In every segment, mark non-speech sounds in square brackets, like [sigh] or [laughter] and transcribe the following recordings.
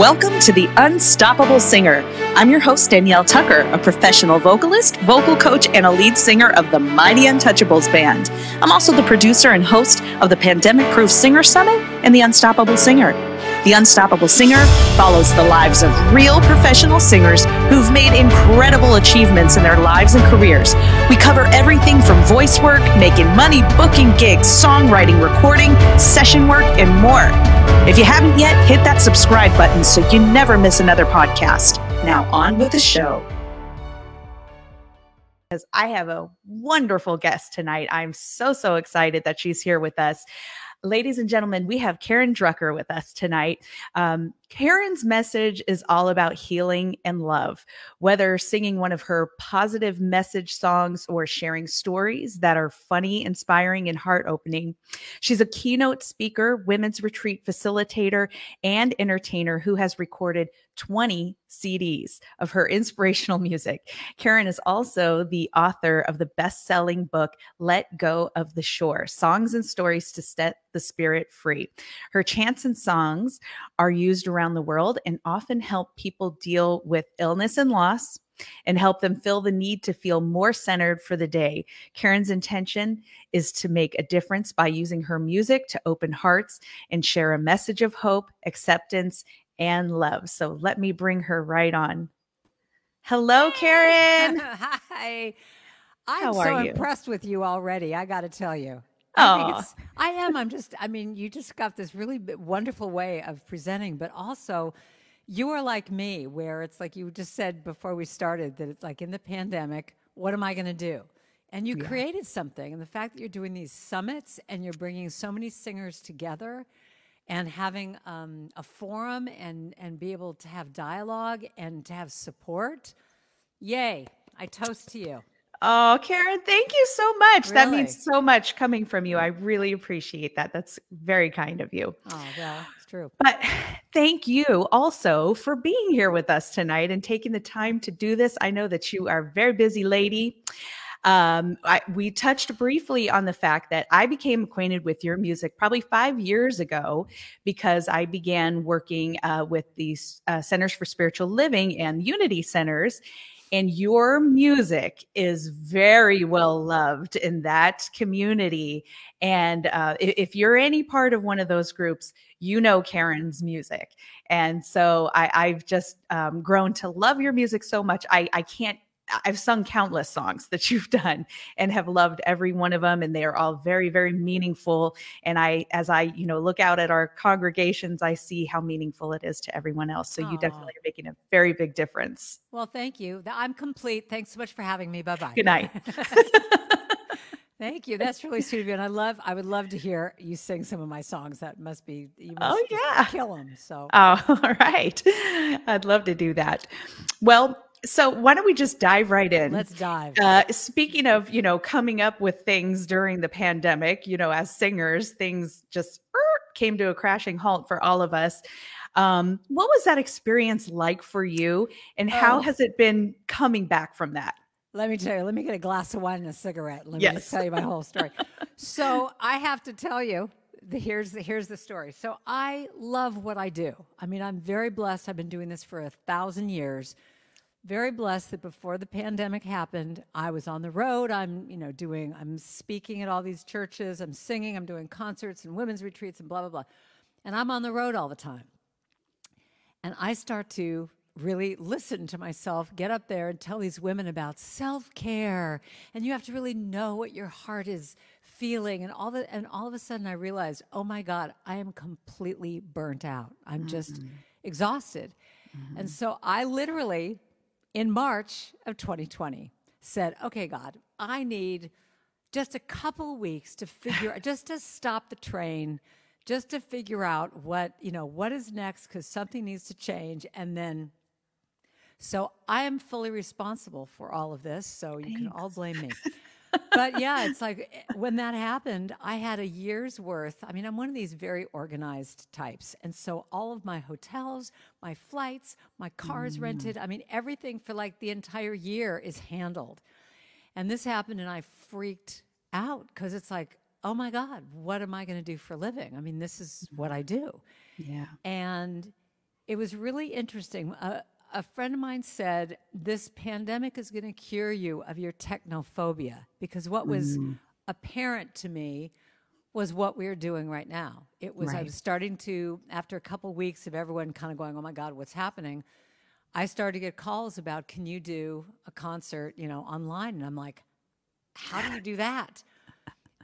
Welcome to The Unstoppable Singer. I'm your host, Danielle Tucker, a professional vocalist, vocal coach, and a lead singer of the Mighty Untouchables Band. I'm also the producer and host of the Pandemic Proof Singer Summit and The Unstoppable Singer. The Unstoppable Singer follows the lives of real professional singers who've made incredible achievements in their lives and careers. We cover everything from voice work, making money, booking gigs, songwriting, recording, session work, and more. If you haven't yet, hit that subscribe button so you never miss another podcast. Now, on with the show. Because I have a wonderful guest tonight. I'm so, so excited that she's here with us. Ladies and gentlemen, we have Karen Drucker with us tonight. Um, Karen's message is all about healing and love, whether singing one of her positive message songs or sharing stories that are funny, inspiring, and heart opening. She's a keynote speaker, women's retreat facilitator, and entertainer who has recorded 20 CDs of her [laughs] inspirational music. Karen is also the author of the best selling book, Let Go of the Shore Songs and Stories to Set the Spirit Free. Her chants and songs are used around the world and often help people deal with illness and loss and help them feel the need to feel more centered for the day. Karen's intention is to make a difference by using her music to open hearts and share a message of hope, acceptance, and love. So let me bring her right on. Hello, Karen. [laughs] Hi. I'm How so you? impressed with you already. I got to tell you. Oh, I am. I'm just, I mean, you just got this really wonderful way of presenting, but also you are like me, where it's like you just said before we started that it's like in the pandemic, what am I going to do? And you created something. And the fact that you're doing these summits and you're bringing so many singers together and having um, a forum and, and be able to have dialogue and to have support, yay. I toast to you. Oh, Karen, thank you so much. That means so much coming from you. I really appreciate that. That's very kind of you. Oh, well, it's true. But thank you also for being here with us tonight and taking the time to do this. I know that you are a very busy lady. Um, I, we touched briefly on the fact that I became acquainted with your music probably five years ago because I began working uh, with these uh, Centers for Spiritual Living and Unity Centers. And your music is very well loved in that community. And uh, if you're any part of one of those groups, you know Karen's music. And so I, I've just um, grown to love your music so much. I, I can't, I've sung countless songs that [laughs] you've done and have loved every one of them. And they are all very, very meaningful. And I, as I, you know, look out at our congregations, I see how meaningful it is to everyone else. So you definitely are making a very big difference. Well, thank you. I'm complete. Thanks so much for having me. Bye bye. Good night. [laughs] Thank you. That's really sweet of you. And I love, I would love to hear you sing some of my songs. That must be, you oh, must Oh, yeah. kill them. So, Oh, [laughs] all right. I'd love to do that. Well, so why don't we just dive right in? let's dive. Uh, speaking of, you know, coming up with things during the pandemic, you know, as singers, things just er, came to a crashing halt for all of us. Um, what was that experience like for you, and how Oh. has it been coming back from that? Let me tell you, let me get a glass of wine and a cigarette. Let me Yes. just tell you my whole story. [laughs] so I have to tell you, the, here's the here's the story. So I love what I do. I mean, I'm very blessed. I've been doing this for a thousand years. Very blessed that before the pandemic happened, I was on the road. I'm, you know, doing, I'm speaking at all these churches. I'm singing. I'm doing concerts and women's retreats and blah blah blah. And I'm on the road all the time. And I start to really listen to myself, get up there and tell these women about self care. And you have to really know what your heart is feeling. And all, the, and all of a sudden, I realized, oh my God, I am completely burnt out. I'm just mm-hmm. exhausted. Mm-hmm. And so I literally, in March of 2020, said, okay, God, I need just a couple weeks to figure [laughs] just to stop the train just to figure out what you know what is next because something needs to change and then so i am fully responsible for all of this so you can all blame me [laughs] but yeah it's like eh, when that happened i had a year's worth i mean i'm one of these very organized types and so all of my hotels my flights my cars rented i mean everything for like the entire year is handled and this happened, and I freaked out because it's like, oh my God, what am I going to do for a living? I mean, this is what I do. Yeah. And it was really interesting. Uh, a friend of mine said this pandemic is going to cure you of your technophobia because what was mm. apparent to me was what we are doing right now. It was right. I was starting to after a couple weeks of everyone kind of going, "Oh my god, what's happening?" I started to get calls about, "Can you do a concert, you know, online?" And I'm like, "How do you do that?"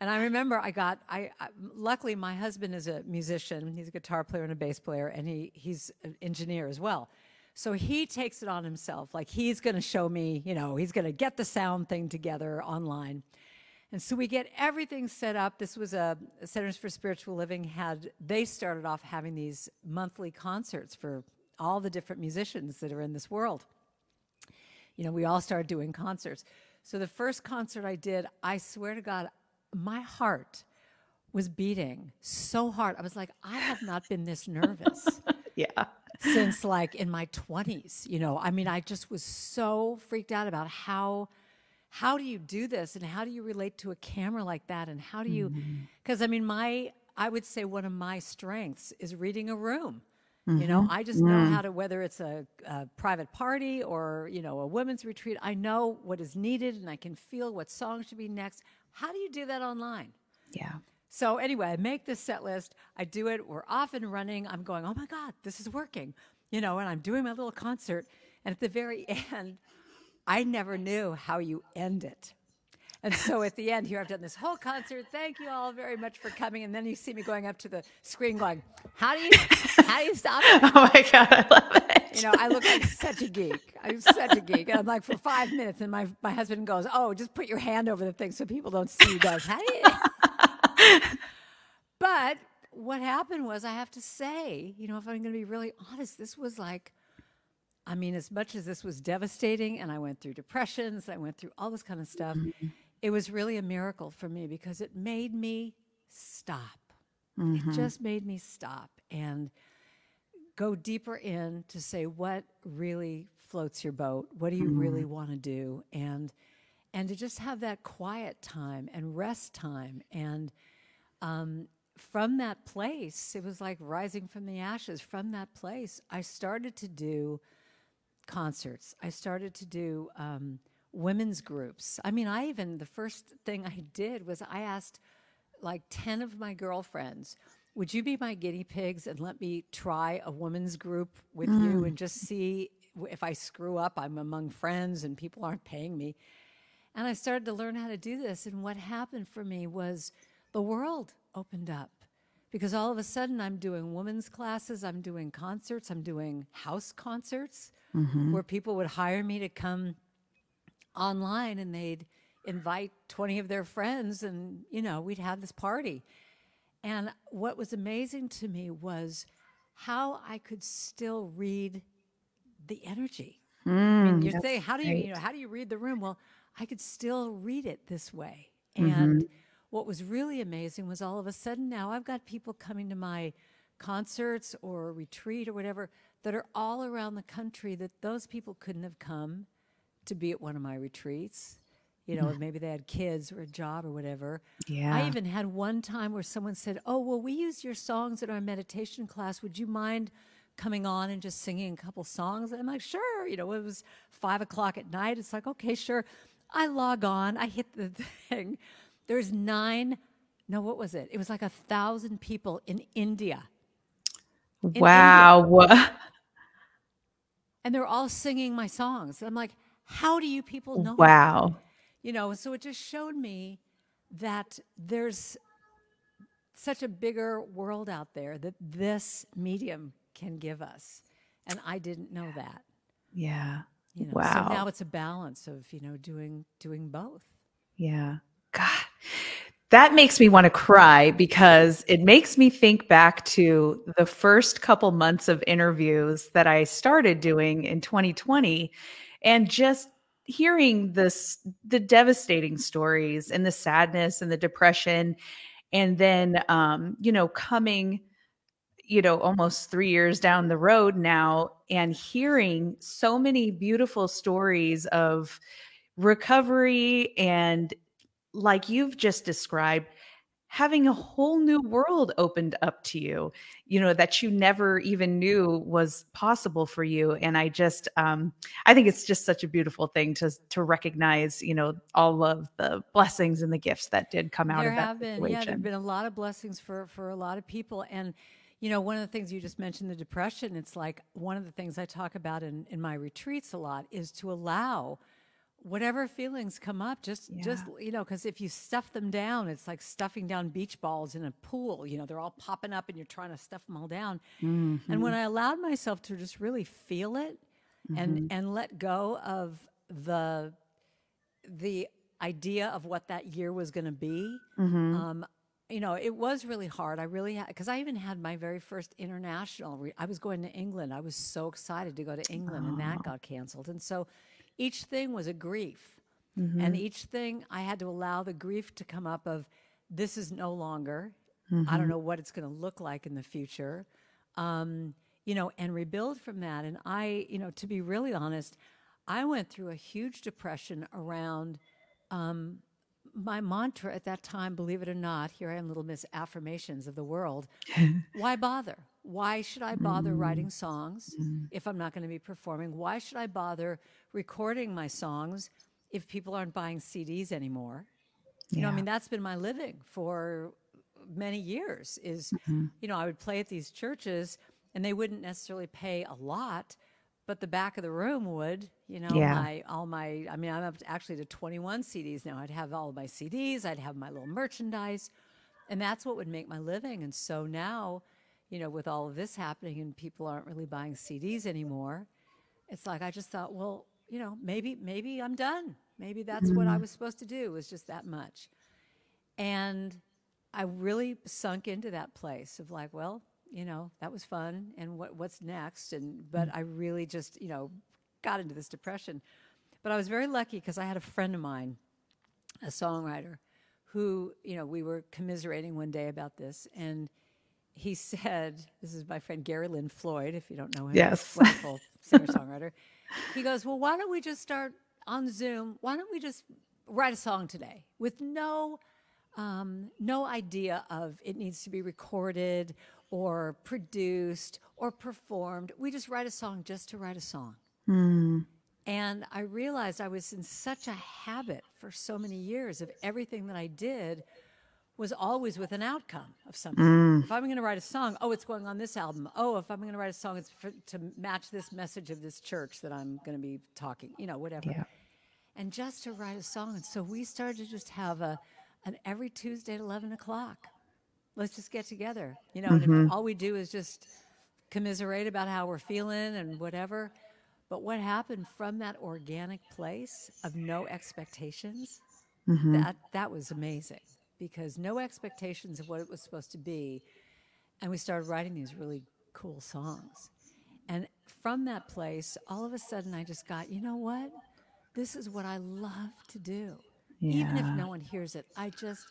And I remember I got I, I, luckily my husband is a musician. He's a guitar player and a bass player and he he's an engineer as well. So he takes it on himself. Like he's going to show me, you know, he's going to get the sound thing together online. And so we get everything set up. This was a Centers for Spiritual Living had they started off having these monthly concerts for all the different musicians that are in this world. You know, we all started doing concerts. So the first concert I did, I swear to God, my heart was beating so hard. I was like, I have not been this nervous. [laughs] yeah. Since like in my 20s, you know. I mean, I just was so freaked out about how how do you do this and how do you relate to a camera like that and how do you because mm-hmm. I mean, my I would say one of my strengths is reading a room. Mm-hmm. You know, mm-hmm. I just know mm. how to whether it's a, a, private party or you know a women's retreat. I know what is needed, and I can feel what song should be next. How do you do that online? Yeah. So anyway, I make this set list. I do it. We're off and running. I'm going, oh my God, this is working. You know, and I'm doing my little concert. And at the very [laughs] end, I never knew how you end it. And so at the end, here I've done this whole concert. Thank you all very much for coming. And then you see me going up to the screen, going, "How do you, how do you stop it?" [laughs] Oh my god, I love it. You know, I look like such a geek. I'm such a geek. And I'm like for five minutes, and my my husband goes, "Oh, just put your hand over the thing so people don't see you." Guys, how do you? [laughs] but what happened was, I have to say, you know, if I'm going to be really honest, this was like. I mean, as much as this was devastating, and I went through depressions, I went through all this kind of stuff. Mm-hmm it was really a miracle for me because it made me stop. Mm-hmm. It just made me stop and go deeper in to say what really floats your boat. What do you mm-hmm. really want to do? And and to just have that quiet time and rest time and um, from that place, it was like rising from the ashes. From that place, I started to do concerts. I started to do um, women's groups. I mean, I even, the first thing I did was I asked like 10 of my girlfriends, would you be my guinea pigs and let me try a women's group with mm. you and just see if I screw up, I'm among friends and people aren't paying me. And I started to learn how to do this. And what happened for me was the world opened up because all of a sudden I'm doing women's classes, I'm doing concerts, I'm doing house concerts mm-hmm. where people would hire me to come online and they'd invite 20 of their friends and, you know, we'd have this party. And what was amazing to me was how I could still read the energy. Mm, I mean, you say, how do you, you know, how do you read the room? Well, I could still read it this way. Mm-hmm. And what was really amazing was all of a sudden now I've got people coming to my concerts or retreat or whatever that are all around the country that those people couldn't have come to be at one of my retreats. You know, mm. maybe they had kids or a job or whatever. Yeah. I even had one time where someone said, "Oh, well, we use your songs in our meditation class. Would you mind coming on and just singing a couple songs?" And I'm like, "Sure." You know, it was five o'clock at night. It's like, okay, sure. I log on. I hit the [laughs] thing. There's nine. No, what was it? It was like a thousand people in India. In wow. India. and they're all singing my songs. I'm like, how do you people know? Wow. That? You know, so it just showed me that there's such a bigger world out there that this medium can give us. And I didn't know that. Yeah. You know, wow. So now it's a balance of, you know, doing doing both. Yeah. God. That makes me want to cry because it makes me think back to the first couple months of interviews that I started doing in 2020 and just hearing this the devastating stories and the sadness and the depression and then um you know coming you know almost 3 years down the road now and hearing so many beautiful stories of recovery and like you've just described having a whole new world opened up to you you know that you never even knew was possible for you and i just um i think it's just such a beautiful thing to to recognize you know all of the blessings and the gifts that did come out there of that have been situation. yeah there have been a lot of blessings for for a lot of people and you know one of the things you just mentioned the depression it's like one of the things i talk about in in my retreats a lot is to allow whatever feelings come up just yeah. just you know because if you stuff them down it's like stuffing down beach balls in a pool you know they're all popping up and you're trying to stuff them all down mm-hmm. and when i allowed myself to just really feel it mm-hmm. and and let go of the the idea of what that year was going to be mm-hmm. um, you know it was really hard i really had because i even had my very first international re- i was going to england i was so excited to go to england and that oh. got canceled and so each thing was a grief. Mm-hmm. And each thing I had to allow the grief to come up of this is no longer. Mm-hmm. I don't mm-hmm. know what it's going to look like in the future. Um, you know, and rebuild from that. And I, you know, to be really honest, I went through a huge depression around um, my mantra at that time, believe it or not, here I am, little Miss Affirmations of the world. [laughs] Why bother? Why should I bother mm. writing songs mm. if I'm not going to be performing? Why should I bother recording my songs if people aren't buying CDs anymore? You yeah. know, I mean, that's been my living for many years is, mm-hmm. you know, I would play at these churches and they wouldn't necessarily pay a lot, but the back of the room would, you know, yeah. my, all my, I mean, I'm up to actually to 21 CDs now. I'd have all of my CDs, I'd have my little merchandise, and that's what would make my living. And so now, you know, with all of this happening and people aren't really buying CDs anymore, it's like I just thought, well, you know, maybe maybe I'm done. Maybe that's mm-hmm. what I mm-hmm. was supposed to do was just that much. And I really sunk into that place of like, well, you know, that was fun and what what's next and but mm-hmm. I really just, you know, got into this depression. But I was very lucky because I had a friend of mine, a songwriter, who, you know, we were commiserating one day about this and he said, "This is my friend Gary Lynn Floyd. If you don't know him, yes, wonderful [laughs] singer songwriter." He goes, "Well, why don't we just start on Zoom? Why don't we just write a song today with no, um, no idea of it needs to be recorded or produced or performed. We just write a song just to write a song." Mm. And I realized I was in such a habit for so many years of everything that I did was always with an outcome of something. Mm. If I'm going to write a song, oh, it's going on this album. Oh, if I'm going to write a song, it's for, to match this message of this church that I'm going to be talking, you know, whatever. Yeah. And just to write a song. And so we started to just have a, an every Tuesday at 11 o'clock. Let's just get together, you know, mm-hmm. and all we do is just commiserate about how we're feeling and whatever. But what happened from that organic place of no expectations, mm-hmm. that, that was amazing because no expectations of what it was supposed to be. And we started writing these really cool songs. And from that place, all of a sudden, I just got, you know what? This is what I love to do. Yeah. Even if no one hears it, I just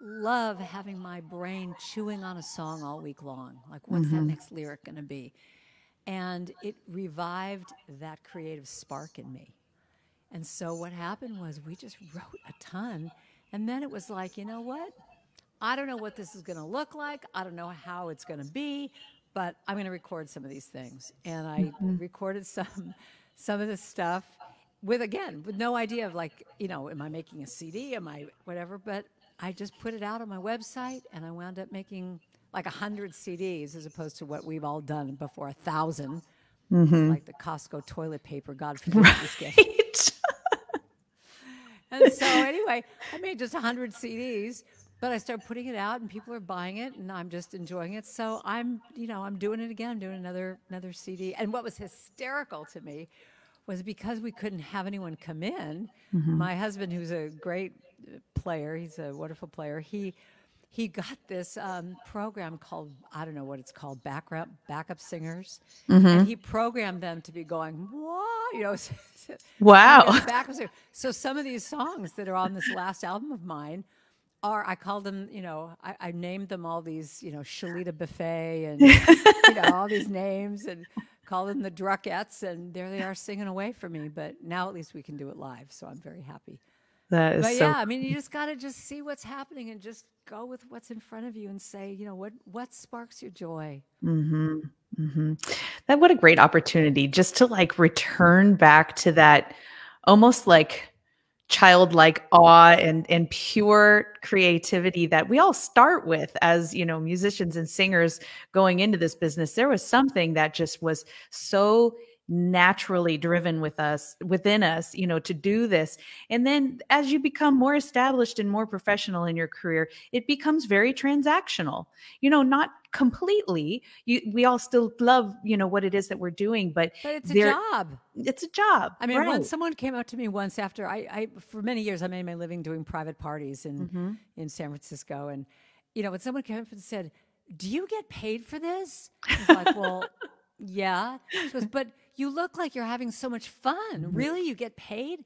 love having my brain chewing on a song all week long. Like, what's mm-hmm. that next lyric going to be? And it revived that creative spark in me. And so what happened was we just [laughs] wrote a ton and then it was like, you know what? I don't know what this is going to look like. I don't know how it's going to be, but I'm going to record some of these things. And I mm-hmm. recorded some [laughs] some of this stuff with again with no idea of like, you know, am I making a CD? Am I whatever? But I just put it out on my website, and I wound up making like a hundred CDs as opposed to what we've all done before a 1000 mm-hmm. like the Costco toilet paper. God forbid right. and so anyway, I made just 100 CDs, but I started putting it out and people are buying it and I'm just enjoying it. So I'm, you know, I'm doing it again. I'm doing another another CD. And what was hysterical to me was because we couldn't have anyone come in. Mm-hmm. My husband, who's a great player, he's a wonderful player. He he got this um, program called I don't know what it's called backup backup singers, mm-hmm. and he programmed them to be going what you know. [laughs] wow. backup singer. So some of these songs that are on this last album of mine are I called them you know I, I named them all these you know Shalita Buffet and you know all these names and called them the Druckettes and there they are singing away for me. But now at least we can do it live, so I'm very happy That is but so yeah, I mean, you just got to just see what's happening and just go with what's in front of you and say, you know, what what sparks your joy. hmm hmm That what a great opportunity just to like return back to that almost like childlike awe and and pure creativity that we all start with as you know musicians and singers going into this business there was something that just was so naturally driven with us within us you know to do this and then as you become more established and more professional in your career it becomes very transactional you know not completely you we all still love you know what it is that we're doing but But it's a job. it's a job I mean, right. once someone came up to me once after I, I, for many years, I made my living doing private parties in Mhm. in San Francisco, and you know, when someone came up and said, "Do you get paid for this?" I was like, [laughs] "Well, yeah." Goes, "But you look like you're having so much fun. Mm-hmm. Really, you get paid?"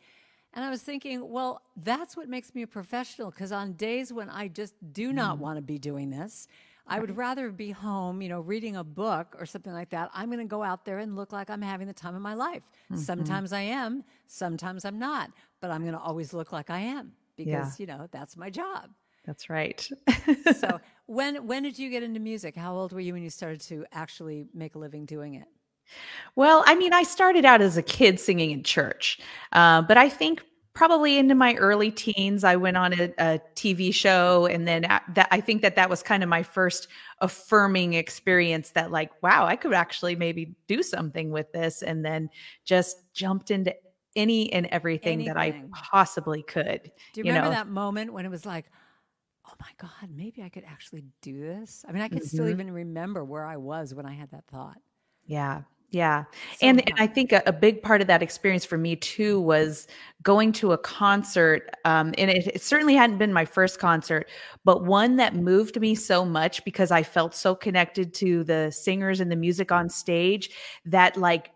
And I was thinking, well, that's what makes me a professional. Because on days when I just do not mm-hmm. want to be doing this, I would rather be home, you know, reading a book or something like that. I'm going to go out there and look like I'm having the time of my life. Mm-hmm. Sometimes I am, sometimes I'm not, but I'm going to always look like I am because, you know, that's my job. That's right. So, when when did you get into music? How old were you when you started to actually make a living doing it? Well, I mean, I started out as a kid singing in church, uh, but I think probably into my early teens, I went on a, a TV show, and then a- that I think that that was kind of my first affirming experience that, like, wow, I could actually maybe do something with this, and then just jumped into any and everything that I possibly could. Do you, You remember know. that moment when it was like, oh my God, maybe I could actually do this? I mean, I can still Mhm. even remember where I was when I had that thought. Yeah. Yeah. So and, and I think a, a big part of that experience for me too was going to a concert. Um, and it, it certainly hadn't been my first concert, but one that moved me so much because I felt so connected to the singers and the music on stage that like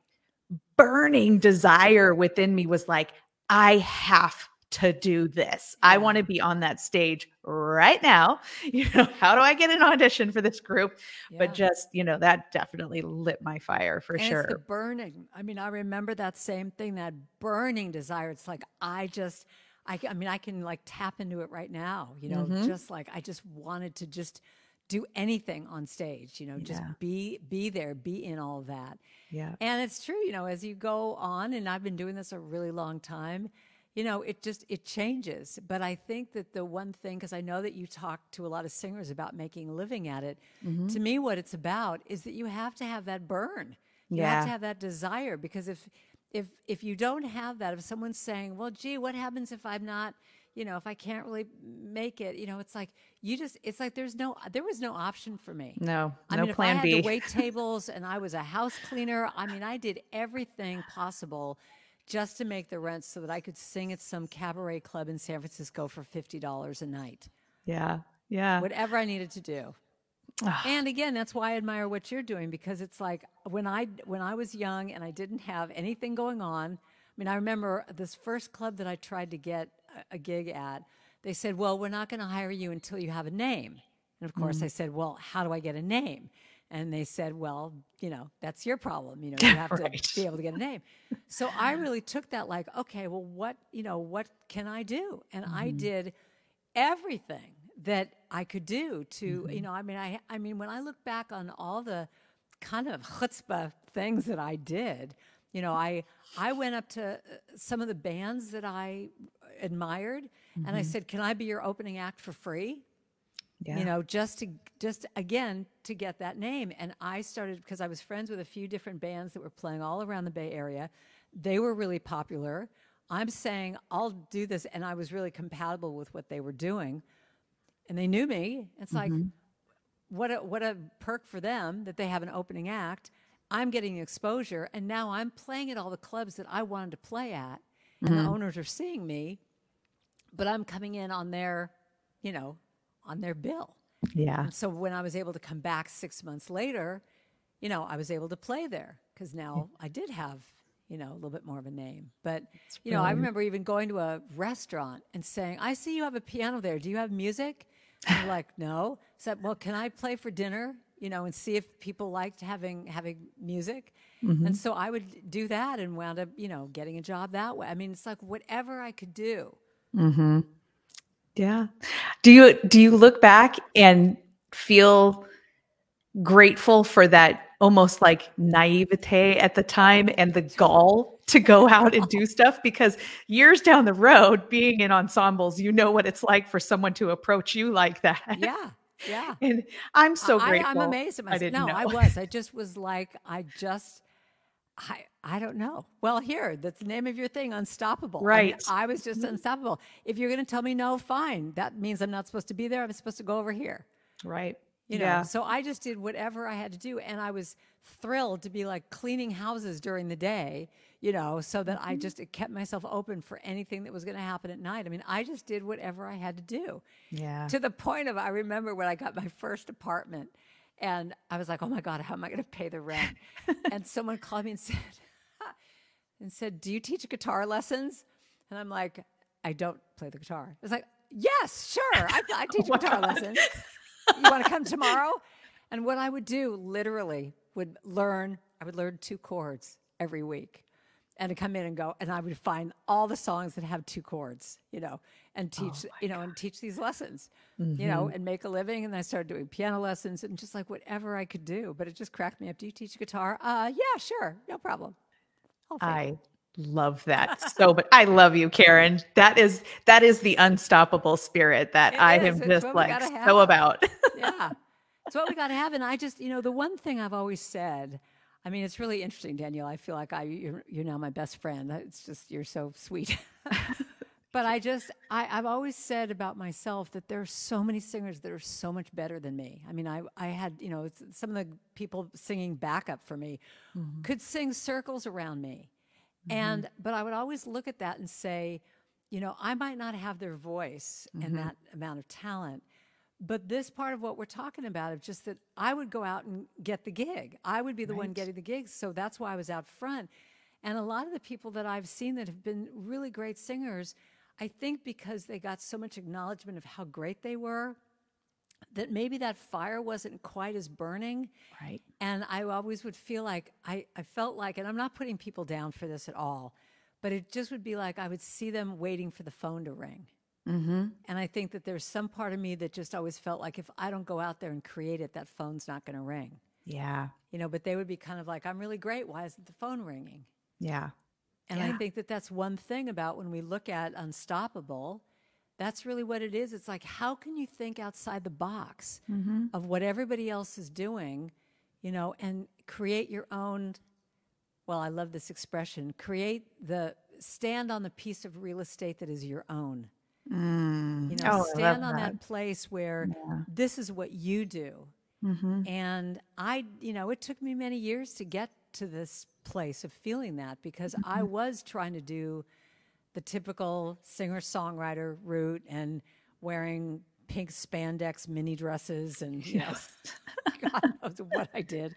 burning desire within me was like, I have to do this. I want to be on that stage right now. [laughs] You know, how do I get an audition for this group? Yeah. But just, you know, that definitely lit my fire for and sure. it's the burning. I mean, I remember that same thing, that burning desire. It's like, I just, I, I mean, I can like tap into it right now, you know, Mhm. just like I just wanted to just do anything on stage, you know, just Yeah. be, be there, be in all that. yeah. And it's true, you know, as you go on, and I've been doing this a really long time, you know, it just it changes. But I think that the one thing, because I know that you talk to a lot of singers about making a living at it, Mm-hmm. to me, what it's about is that you have to have that burn. You have to have that desire because if if if you don't have that, if someone's saying, "Well, gee, what happens if I'm not?" You know, if I can't really make it, you know, it's like you just, it's like there's no, there was no option for me. No, I no mean, plan if I had B. to wait [laughs] tables and I was a house cleaner, I mean, I did everything possible just to make the rent so that I could sing at some cabaret club in San Francisco for fifty dollars a night. yeah. Yeah. Whatever I needed to do. And again, that's why I admire what you're doing because it's like when I when I was young and I didn't have anything going on. I mean, I remember this first club that I tried to get a, a gig at. They said, "Well, we're not going to hire you until you have a name." And of course, mm-hmm. I said, "Well, how do I get a name?" And they said, "Well, you know, that's your problem. You know, you have [laughs] Right. to be able to get a name." So I really took that like, okay, well, what you know, what can I do? And I mm-hmm. did everything that I could do to, you mm-hmm. know, I mean, I, I mean, when I look back on all the kind of chutzpah things that I did, you know, I, I went up to uh, some of the bands that I admired and I mm-hmm. said, can I be your opening act for free? Yeah. you know just to just again to get that name. And i started because i was friends with a few different bands that were playing all around the bay area. They were really popular. I'm saying i'll do this and i was really compatible with what they were doing. And they knew me. It's like mm-hmm. what a what a perk for them that they have an opening act. I'm getting exposure and now i'm playing at all the clubs that i wanted to play at and the mm-hmm. owners are seeing me but i'm coming in on their you know on their bill yeah. and so when I was able to come back six months later, you know, I was able to play there because now I did have, you know, a little bit more of a name. But, you know, I remember even going to a restaurant and saying, I see you have a piano there. Do you have music? And [laughs] they're like, no. I said, well, can I play for dinner? You know, and see if people liked having having music. And so I would do that and wound up, you know, getting a job that way. I mean, it's like whatever I could do Mm-hmm. Yeah. Do you do you look back and feel grateful for that almost like naivete at the time and the gall to go out and do stuff? Because years down the road being in ensembles you know what it's like for someone to approach you like that. Yeah. Yeah. [laughs] And i'm so grateful I, am amazed at myself. I didn't no know. i was. I just was like i just i i don't know. Well here that's the name of your thing unstoppable. Right. I, was just unstoppable. If you're going to tell me no fine. That means i'm not supposed to be there. I'm supposed to go over here. Right. You know yeah. so i just did whatever i had to do and i was thrilled to be like cleaning houses during the day you know so that Mm-hmm. i just kept myself open for anything that was going to happen at night. I mean i just did whatever i had to do. Yeah. To the point of i remember when i got my first apartment and i was like oh my god how am i going to pay the rent? [laughs] And someone called me and said and said do you teach guitar lessons? And i'm like i don't play the guitar. It's like yes sure i, I [laughs] teach guitar lessons. You want to come tomorrow? And what i would do literally would learn i would learn two chords every week and to come in and go and i would find all the songs that have two chords you know and teach you know and teach these lessons you know and make a living. And i started doing piano lessons and just like whatever i could do. But it just cracked me up. Do you teach guitar? Uh yeah sure no problem Oh, it. i love that [laughs] so but i love you karen that is that is the unstoppable spirit that It i is. am It's just like so about yeah. [laughs] It's what we got to have. And I just, you know, the one thing I've always said, I mean, it's really interesting, Danielle. I feel like I, you're, you're now my best friend. It's just, you're so sweet. [laughs] but I just, I, I've always said about myself that there are so many singers that are so much better than me. I mean, I, I had, you know, some of the people singing backup for me mm-hmm. could sing circles around me. And, mm-hmm. but I would always look at that and say, you know, I might not have their voice and mm-hmm. that amount of talent, but this part of what we're talking about is just that I would go out and get the gig. I would be the one getting the gigs. So that's why I was out front. And a lot of the people that I've seen that have been really great singers, I think because they got so much acknowledgement of how great they were, that maybe that fire wasn't quite as burning. right And I always would feel like I, I felt like, and I'm not putting people down for this at all, but it just would be like I would see them waiting for the phone to ring. mm-hmm. And I think that there's some part of me that just always felt like if I don't go out there and create it, that phone's not going to ring. yeah You know, but they would be kind of like, I'm really great. Why isn't the phone ringing? yeah And Yeah. I think that that's one thing about when we look at Unstoppable, that's really what it is. It's like, how can you think outside the box Mm-hmm. of what everybody else is doing, you know, and create your own? Well, I love this expression create the stand on the piece of real estate that is your own. Mm. You know, Oh, stand on that. that place where this is what you do. Mm-hmm. And I, you know, it took me many years to get to this place of feeling that because I Mm-hmm. was trying to do the typical singer songwriter route and wearing pink spandex mini dresses and, you know, [laughs] God knows what I did.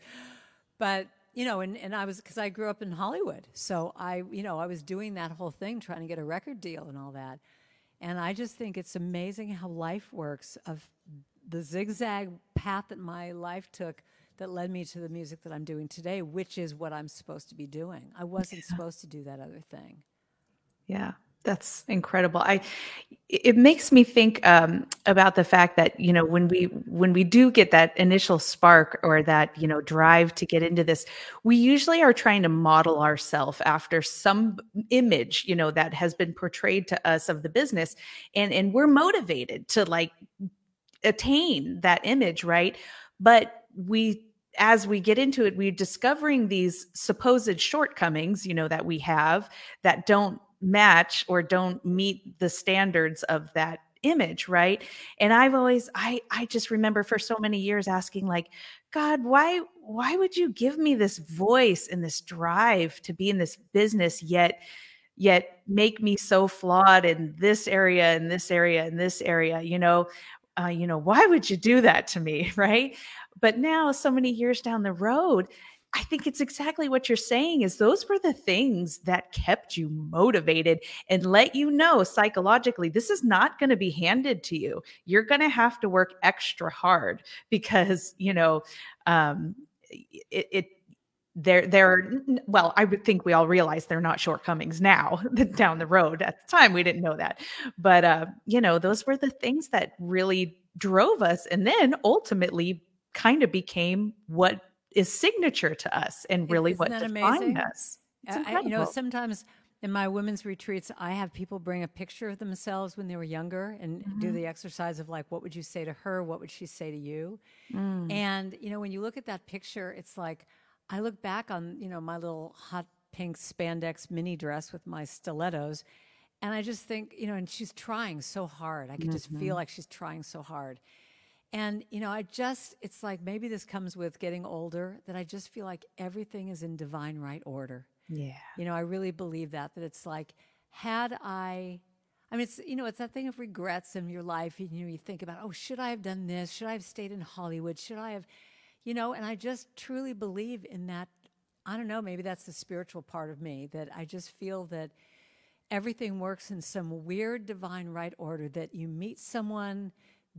But, you know, and, and I was, because I grew up in Hollywood. So I, you know, I was doing that whole thing, trying to get a record deal and all that. And I just think it's amazing how life works of the zigzag path that my life took that led me to the music that I'm doing today, which is what I'm supposed to be doing. I wasn't supposed to do that other thing. Yeah, that's incredible. I it makes me think um, about the fact that you know when we when we do get that initial spark or that you know drive to get into this, we usually are trying to model ourselves after some image you know that has been portrayed to us of the business, and and we're motivated to like attain that image, right? But we as we get into it, we're discovering these supposed shortcomings, you know, that we have that don't match or don't meet the standards of that image right? And i've always i i just remember for so many years asking like god why why would you give me this voice and this drive to be in this business yet yet make me so flawed in this area in this area in this area? You know uh, you know why would you do that to me? [laughs] Right but now so many years down the road I think it's exactly what you're saying is those were the things that kept you motivated and let you know psychologically this is not going to be handed to you. You're going to have to work extra hard because, you know, um it, it they're they're well i would think we all realize they're not shortcomings now [laughs] down the road at the time we didn't know that but uh you know those were the things that really drove us and then ultimately kind of became what is signature to us and really Isn't what that defined amazing? us I- you know, sometimes in my women's retreats, I have people bring a picture of themselves when they were younger and Mm-hmm. do the exercise of like, what would you say to her? What would she say to you? Mm. And, you know, when you look at that picture, it's like, I look back on, you know, my little hot pink spandex mini dress with my stilettos. And I just think, you know, and she's trying so hard. I can just Mm-hmm. feel like she's trying so hard. And, you know, I just, it's like maybe this comes with getting older that I just feel like everything is in divine right order. yeah You know, I really believe that, that it's like, had I, I mean, it's, you know, it's that thing of regrets in your life. You know, you think about, oh, should I have done this? Should I have stayed in Hollywood? Should I have, you know, and I just truly believe in that. I don't know, maybe that's the spiritual part of me that I just feel that everything works in some weird divine right order that you meet someone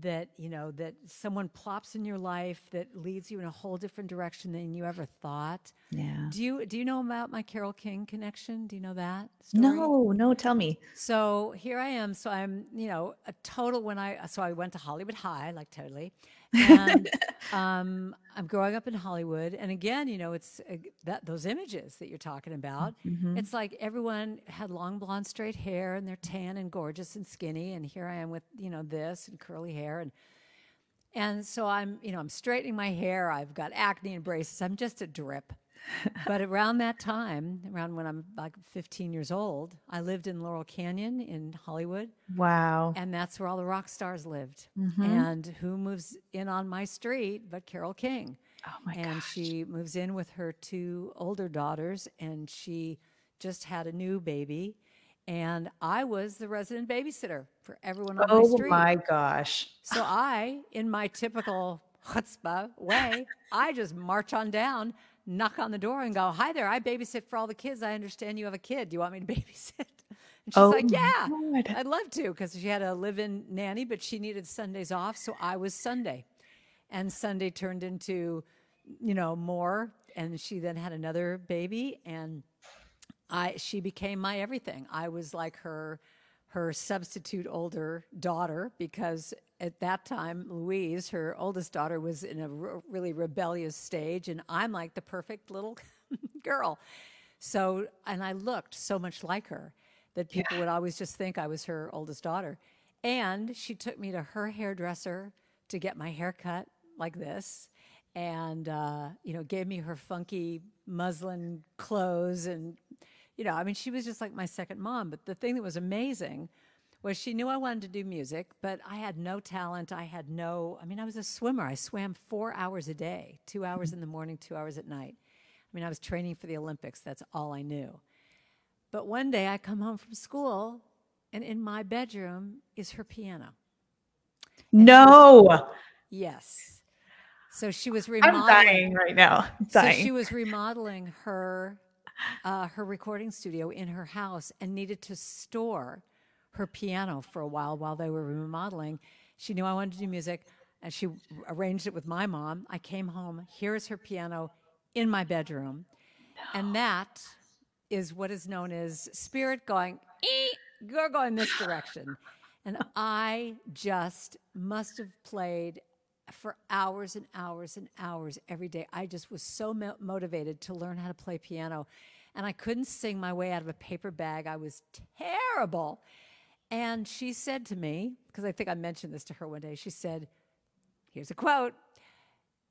that you know that someone plops in your life that leads you in a whole different direction than you ever thought yeah do you do you know about my Carole King connection? Do you know that? Story? no no tell me So here I am. So I'm, you know, a total when I so I went to Hollywood High, like totally, and [laughs] um, I'm growing up in Hollywood. And again, you know, it's uh, that those images that you're talking about. Mm-hmm. It's like everyone had long blonde straight hair and they're tan and gorgeous and skinny, and here I am with you know this and curly hair and. And so I'm, you know, I'm straightening my hair. I've got acne and braces. I'm just a drip. But around that time, around when I'm like 15 years old, I lived in Laurel Canyon in Hollywood, wow and that's where all the rock stars lived. Mm-hmm. And who moves in on my street but Carole King? oh my and gosh she moves in with her two older daughters, and she just had a new baby. And I was the resident babysitter for everyone on my oh street. my gosh So I, in my typical chutzpah way, I just march on down, knock on the door, and go, "Hi there, I babysit for all the kids. I understand you have a kid. Do you want me to [laughs] babysit?" And she's Oh like, "Yeah, God. I'd love to," because she had a live-in nanny, but she needed Sundays off, so I was Sunday, and Sunday turned into, you know, more. And she then had another baby, and I she became my everything. I was like her her substitute older daughter because at that time Louise, her oldest daughter, was in a r- really rebellious stage, and I'm like the perfect little [laughs] girl. So, and I looked so much like her that people would always just think I was her oldest daughter. And she took me to her hairdresser to get my hair cut like this and uh, you know gave me her funky muslin clothes and you know i mean she was just like my second mom but the thing that was amazing was she knew i wanted to do music but i had no talent. I had no i mean i was a swimmer. I swam four hours a day two hours mm-hmm. in the morning two hours at night. I mean i was training for the olympics. That's all i knew. But one day i come home from school and in my bedroom is her piano. No. Yes. So she was remodeling. i'm dying right now. I'm So she was remodeling her uh, her recording studio in her house and needed to store her piano for a while while they were remodeling. She knew I wanted to do music, and she arranged it with my mom. I came home. Here is her piano in my bedroom, and that is what is known as spirit going. You're going this direction, and I just must have played for hours and hours and hours every day. I just was so mo- motivated to learn how to play piano. And I couldn't sing my way out of a paper bag. I was terrible. And she said to me, because I think I mentioned this to her one day, she said, Here's a quote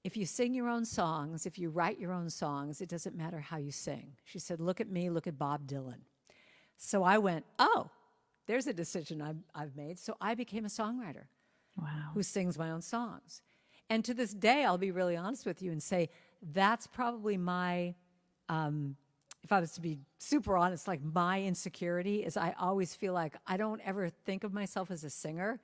If you sing your own songs, if you write your own songs, it doesn't matter how you sing. She said, Look at me, look at Bob Dylan. So I went, Oh, there's a decision I've, I've made. So I became a songwriter wow who sings my own songs. And to this day, I'll be really honest with you and say that's probably my, um, if I was to be super honest, like my insecurity is I always feel like I don't ever think of myself as a singer.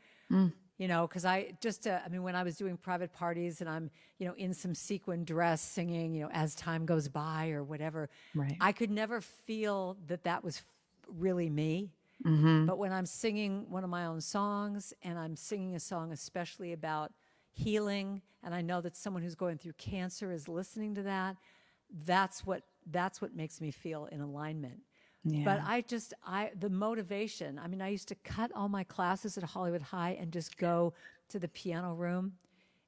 You know, because I just, uh, I mean, when I was doing private parties and I'm, you know, in some sequin dress singing, you know, as time goes by or whatever, Right. I could never feel that that was really me. Mm-hmm. But when I'm singing one of my own songs and I'm singing a song especially about healing, and I know that someone who's going through cancer is listening to that, that's what that's what makes me feel in alignment. Yeah. But I just I the motivation. I mean, I used to cut all my classes at Hollywood High and just go to the piano room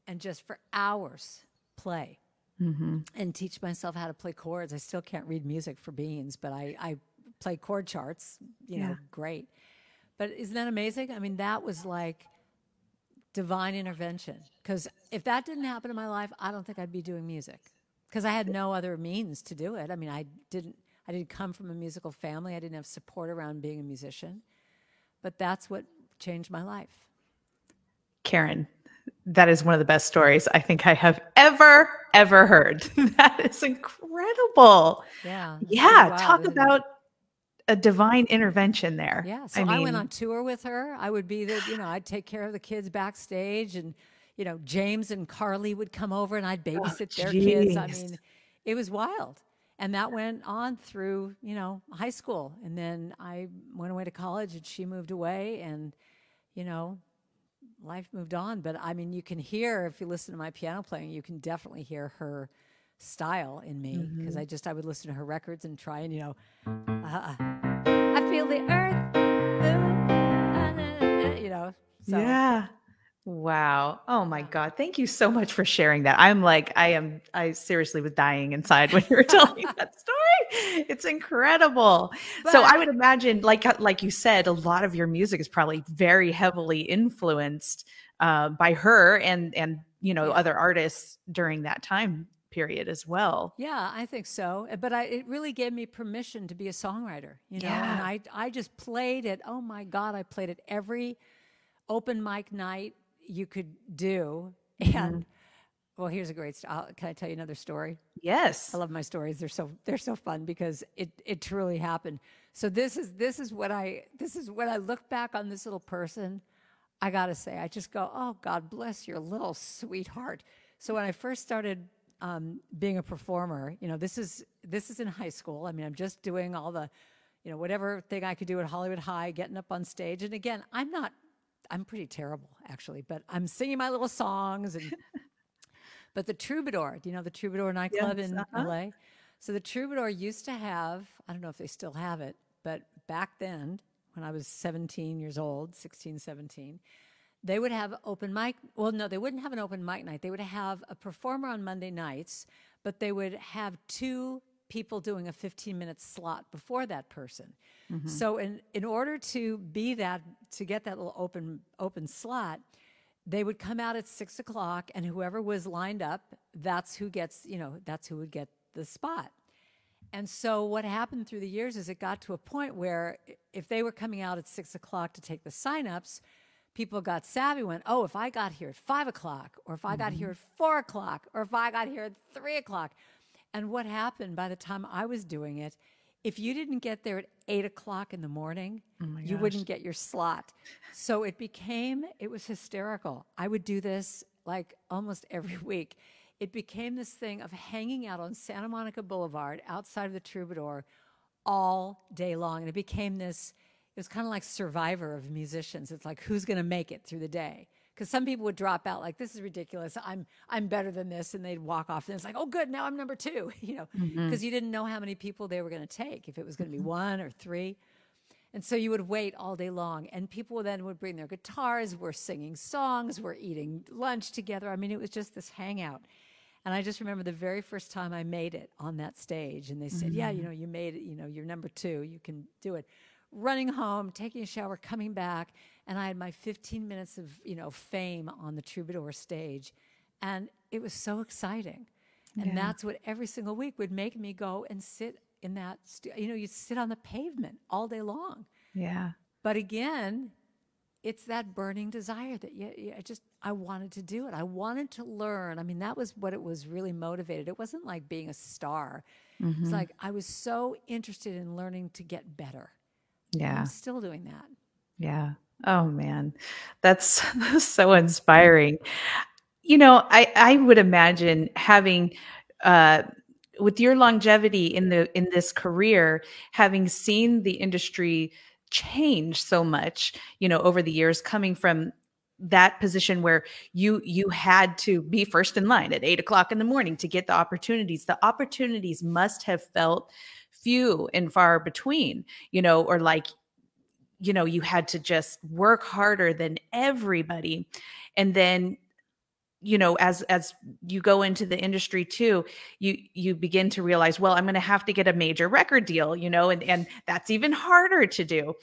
and just for hours play Mhm. and teach myself how to play chords. I still can't read music for beans, but I, I play chord charts, you know, Yeah. great. But isn't that amazing? I mean, that was like divine intervention. Because if that didn't happen in my life, I don't think I'd be doing music. Because I had no other means to do it. I mean, I didn't. I didn't come from a musical family. I didn't have support around being a musician. But that's what changed my life. Karen, that is one of the best stories I think I have ever, ever heard. [laughs] that is incredible. Yeah. Yeah. wild, talk about a divine intervention there. Yeah. So I, went on tour with her. I would be the, you know, I'd take care of the kids backstage and, you know, James and Carly would come over and I'd oh, babysit their kids. I mean, it was wild. And that went on through, you know, high school. And then I went away to college and she moved away and, you know, life moved on. But I mean, you can hear, if you listen to my piano playing, you can definitely hear her style in me because Mm-hmm. I just, I would listen to her records and try and, you know, uh, I feel the earth, uh, uh, uh, you know. So, Yeah. Wow. Oh my God. Thank you so much for sharing that. I'm like, I am, I seriously was dying inside when you were [laughs] telling that story. It's incredible. so I would imagine, like, uh, like you said, a lot of your music is probably very heavily influenced uh, by her and, and, you know, Yeah. other artists during that time period as well. Yeah, I think so. Uh, But I, it really gave me permission to be a songwriter, you know. Yeah. And I, I just played it. Oh my God, I played it every open mic night you could do. Mm-hmm. And well, here's a great. St- I'll, can I tell you another story? Yes. I love my stories. They're so they're so fun because it it truly happened. So this is this is what I this is when I look back on this little person. I gotta say, I just go, oh God bless your little sweetheart. So when I first started um, being a performer, you know, this is this is in high school. I mean, I'm just doing all the, you know, whatever thing I could do at Hollywood High, getting up on stage. And again, I'm not, I'm pretty terrible actually, but I'm singing my little songs and. [laughs] But the Troubadour, do you know the Troubadour nightclub Yes, in uh-huh. LA? So the Troubadour used to have, I don't know if they still have it, but back then, when I was 17 years old, 16, 17, they would have open mic. Well, no, they wouldn't have an open mic night. They would have a performer on Monday nights, but they would have two people doing a 15 minute slot before that person. Mm-hmm. So in, in order to be that, to get that little open, open slot, they would come out at six o'clock and whoever was lined up, that's who gets, you know, that's who would get the spot. And so what happened through the years is it got to a point where if they were coming out at six o'clock to take the signups, people got savvy, went, oh, if I got here at five o'clock, or if I got here mm-hmm. at four o'clock, or if I got here at three o'clock. And what happened by the time I was doing it, if you didn't get there at eight o'clock in the morning, oh you wouldn't get your slot. So it became, it was hysterical. I would do this like almost [laughs] every week. It became this thing of hanging out on Santa Monica Boulevard outside of the Troubadour all day long. And it became this, it was kind of like survivor of musicians. It's like, who's going to make it through the day? Because some people would drop out like, this is ridiculous. I'm, I'm better than this. And they'd walk off. And it's like, oh, good. Now I'm number two, [laughs] you know, mm-hmm. because you didn't know how many people they were going to take, if it was going to be mm-hmm. one or three. And so you would wait all day long, and people then would bring their guitars. We're singing songs, we're eating lunch together. I mean, it was just this hangout. And I just remember the very first time I made it on that stage, and they said, "Yeah, you mm-hmm. know, you made it. You know, you're number two. You can do it." Running home, taking a shower, coming back, and I had my 15 minutes of you know fame on the Troubadour stage, and it was so exciting. And Yeah. that's what every single week would make me go and sit in that, you know, you sit on the pavement all day long. Yeah. But again, it's that burning desire that you, you, I just, I wanted to do it. I wanted to learn. I mean, that was what it was really motivated. It wasn't like being a star. It's mm-hmm. like I was so interested in learning to get better. Yeah. I'm still doing that. Yeah. Oh man. That's [laughs] so inspiring. You know, I I would imagine having uh with your longevity in the in this career, having seen the industry change so much, you know, over the years coming from that position where you you had to be first in line at eight o'clock in the morning to get the opportunities the opportunities must have felt few and far between you know or like you know you had to just work harder than everybody. And then you know as as you go into the industry too you you begin to realize well i'm going to have to get a major record deal you know and and that's even harder to do.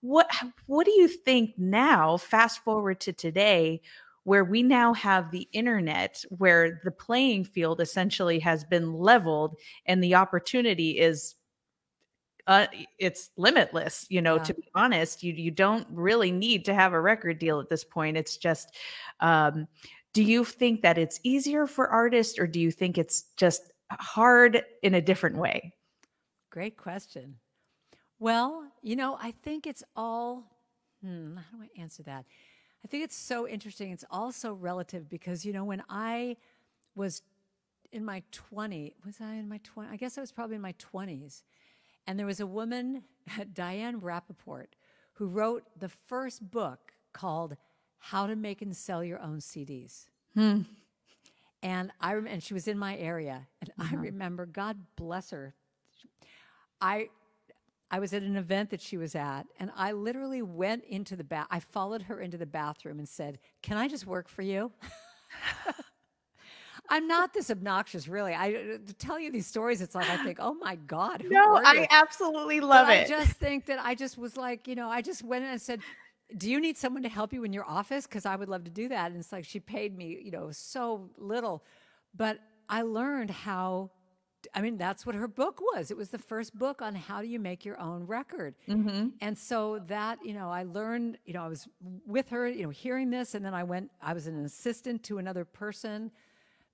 What what do you think now fast forward to today where we now have the internet where the playing field essentially has been leveled and the opportunity is uh, it's limitless you know yeah. to be honest you you don't really need to have a record deal at this point it's just um, do you think that it's easier for artists or do you think it's just hard in a different way? Great question. Well you know i think it's all hmm, how do i answer that? I think it's so interesting it's also relative because you know when i was in my 20 was i in my 20 i guess i was probably in my 20s and there was a woman, [laughs] Diane Rapaport, who wrote the first book called How to Make and Sell Your Own CDs. Hmm. And I and she was in my area, and I uh-huh. remember, God bless her. I I was at an event that she was at, and I literally went into the bath. I followed her into the bathroom and said, "Can I just work for you?" [laughs] I'm not this obnoxious, really. I to tell you these stories, it's like I think, oh my god. no, I absolutely love but it. I just think that I just was like, you know, I just went and said, "Do you need someone to help you in your office? Because I would love to do that." And it's like she paid me, you know, so little, but I learned how. I mean, that's what her book was. It was the first book on how do you make your own record. Mm-hmm. And so that, you know, I learned, you know, I was with her, you know, hearing this, and then I went, I was an assistant to another person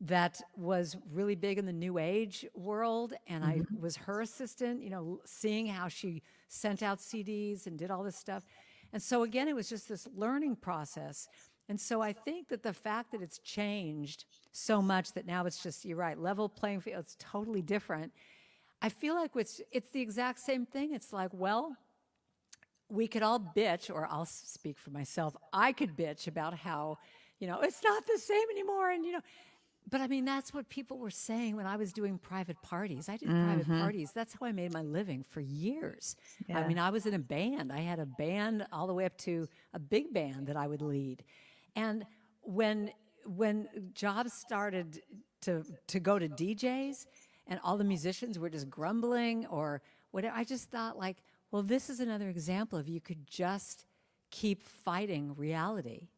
that was really big in the new age world and mm-hmm. i was her assistant you know seeing how she sent out cds and did all this stuff. And so again it was just this learning process. And so i think that the fact that it's changed so much that now it's just you're right level playing field it's totally different. I feel like it's it's the exact same thing. It's like well we could all bitch or i'll speak for myself i could bitch about how you know it's not the same anymore and you know but I mean, that's what people were saying when I was doing private parties. I did mm-hmm. private parties. That's how I made my living for years. Yeah. I mean, I was in a band. I had a band all the way up to a big band that I would lead. And when when jobs started to to go to DJs and all the musicians were just grumbling or whatever, I just thought like, well, this is another example of you could just keep fighting reality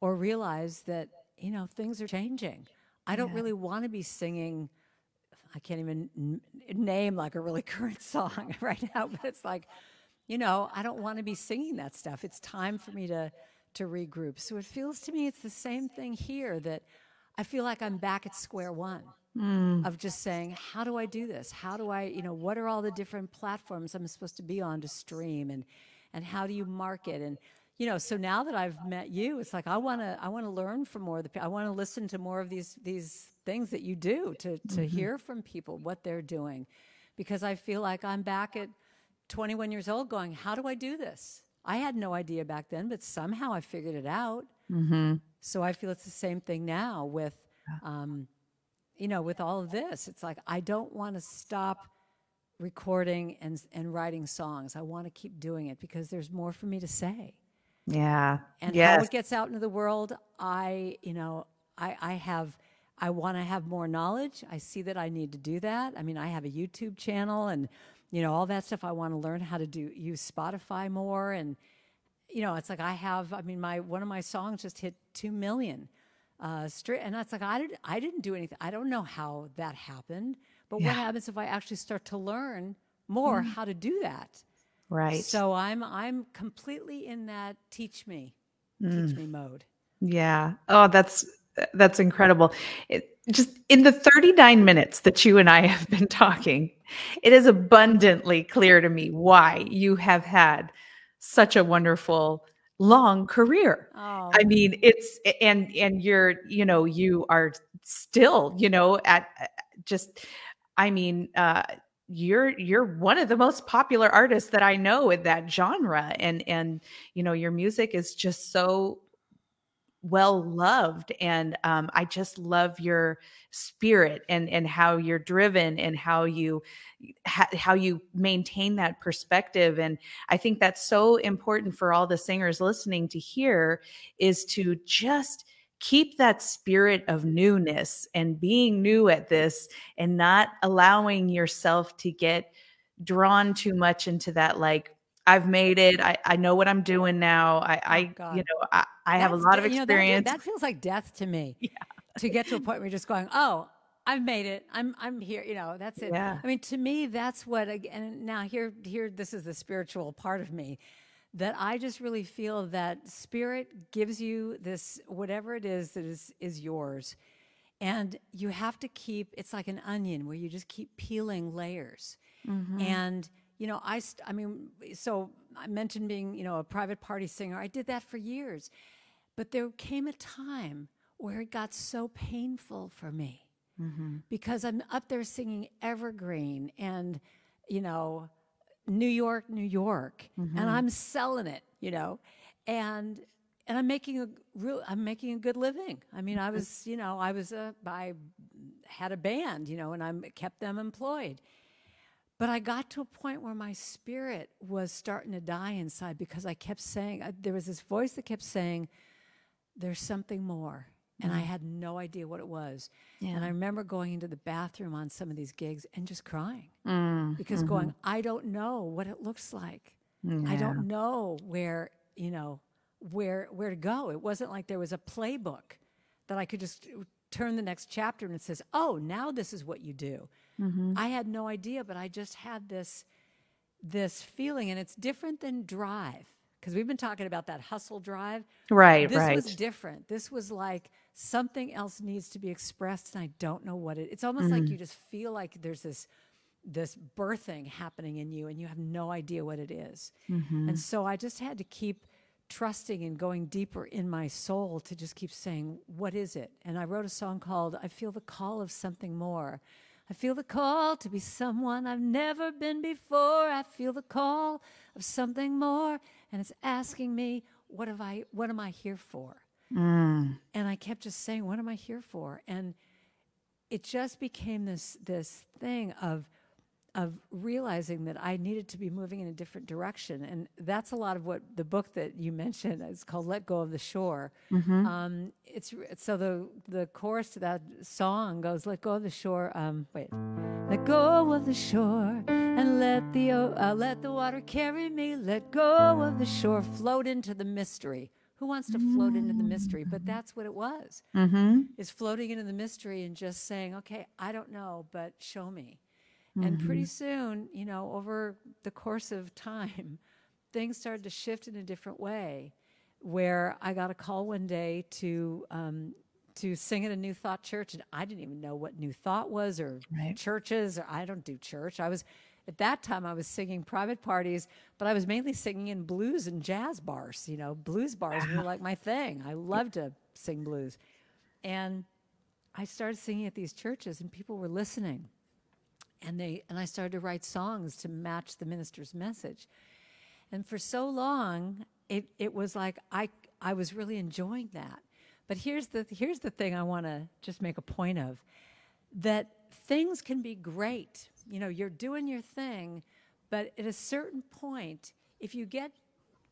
or realize that, you know, things are changing I don't yeah. really want to be singing. I can't even n- name like a really [laughs] current song [laughs] right now, but it's like, you know, I don't want to be singing that stuff. It's time for me to to regroup. So it feels to me it's the same thing here that I feel like I'm back at square one. Mm. Of just saying, how do I do this? How do I, you know, what are all the different platforms I'm supposed to be on to stream, and and how do you market? And you know, so now that I've met you, it's like I want to I want to learn from more of the I want to listen to more of these these things that you do to to mm-hmm. hear from people what they're doing because I feel like I'm back at 21 years old going, how do I do this? I had no idea back then, but somehow I figured it out. Mm-hmm. So I feel it's the same thing now with, um, you know, with all of this. It's like I don't want to stop recording and and writing songs. I want to keep doing it because there's more for me to say. Yeah. And yes. how it gets out into the world, I, you know, I, I have, I want to have more knowledge. I see that I need to do that. I mean, I have a YouTube channel and, you know, all that stuff. I want to learn how to do, use Spotify more. And, you know, it's like I have, I mean, my, one of my songs just hit 2 million. Uh, straight, and that's like I didn't. I didn't do anything. I don't know how that happened. But yeah. what happens if I actually start to learn more mm. how to do that? Right. So I'm I'm completely in that teach me, mm. teach me mode. Yeah. Oh, that's that's incredible. It, just in the 39 minutes that you and I have been talking, it is abundantly clear to me why you have had such a wonderful long career. Oh. I mean, it's and and you're, you know, you are still, you know, at just I mean, uh you're you're one of the most popular artists that I know in that genre and and you know your music is just so well loved and um, i just love your spirit and and how you're driven and how you ha- how you maintain that perspective and i think that's so important for all the singers listening to hear is to just keep that spirit of newness and being new at this and not allowing yourself to get drawn too much into that like I've made it. I, I know what I'm doing now. I, Oh, I you know, I, I have a lot of you know, that- experience. that, feels like death to me. [laughs] Yeah. To get to a point where you're just going, oh, I've made it. I'm I'm here. You know, that's it. Yeah. I mean, to me, that's what. And now here here this is the spiritual part of me that I just really feel that spirit gives you this whatever it is that is is yours. And you have to keep it's like an onion where you just keep peeling layers. Mm-hmm. And you know, I st- I mean, so I mentioned being, you know, a private party singer. I did that for years. But there came a time where it got so painful for me Mm-hmm. because I'm up there singing Evergreen and, you know, New York, New York, Mm-hmm. and I'm selling it, you know, and and I'm making a real, I'm making a good living. I mean, I was, you know, I was a, I had a band, you know, and I kept them employed. But I got to a point where my spirit was starting to die inside because I kept saying, I, there was this voice that kept saying, there's something more. And I mm-hmm. had no idea what it was. And I remember going into the bathroom on some of these gigs and just crying Mm, because mm-hmm. going, I don't know what it looks like. I don't know where, you know, where where to go. It wasn't like there was a playbook that I could just turn the next chapter and it says, "Oh, now this is what you do." Mm-hmm. I had no idea, but I just had this this feeling and it's different than drive because we've been talking about that hustle drive. Right, This right. was different. This was like something else needs to be expressed, and I don't know what it. It's almost like mm-hmm. you just feel like there's this this birthing happening in you, and you have no idea what it is. And mm-hmm. so I just had to keep trusting and going deeper in my soul to just keep saying, "What is it?" And I wrote a song called "I Feel the Call of Something More." I feel the call to be someone I've never been before. I feel the call of something more, and it's asking me, "What have I? What am I here for?" Mm, And I kept just saying, "What am I here for?" And it just became this this thing of of realizing that I needed to be moving in a different direction, and that's a lot of what the book that you mentioned is called "Let Go of the Shore." Um, it's so the the chorus to that song goes, "Let go of the shore." Um, wait, let go of the shore and let the o- uh, let the water carry me. Let go of the shore, float into the mystery. Who wants to float into the mystery? But that's what it was mm-hmm. is floating into the mystery and just saying, okay, I don't know, but show me. And pretty soon, you know, over the course of time, [laughs] things started to shift in a different way. Where I got a call one day to um, to sing at a New Thought church, and I didn't even know what New Thought was or Right. churches. Or I don't do church. I was at that time I was singing private parties, but I was mainly singing in blues and jazz bars. You know, blues bars were like my thing. I [laughs] loved to sing blues, and I started singing at these churches, and people were listening and they and I started to write songs to match the minister's message. And for so long, it, it was like I I was really enjoying that. But here's the here's the thing I want to just make a point of that things can be great. You know, you're doing your thing, but at a certain point, if you get